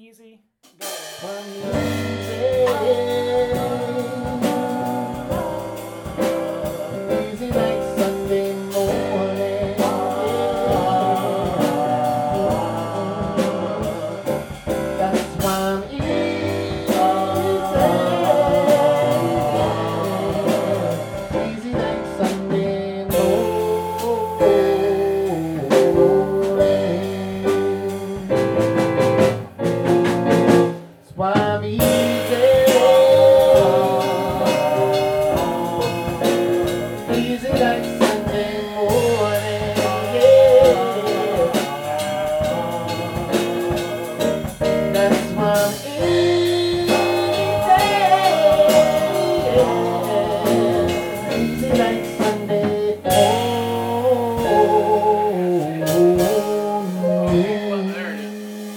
easy. Go. Easy like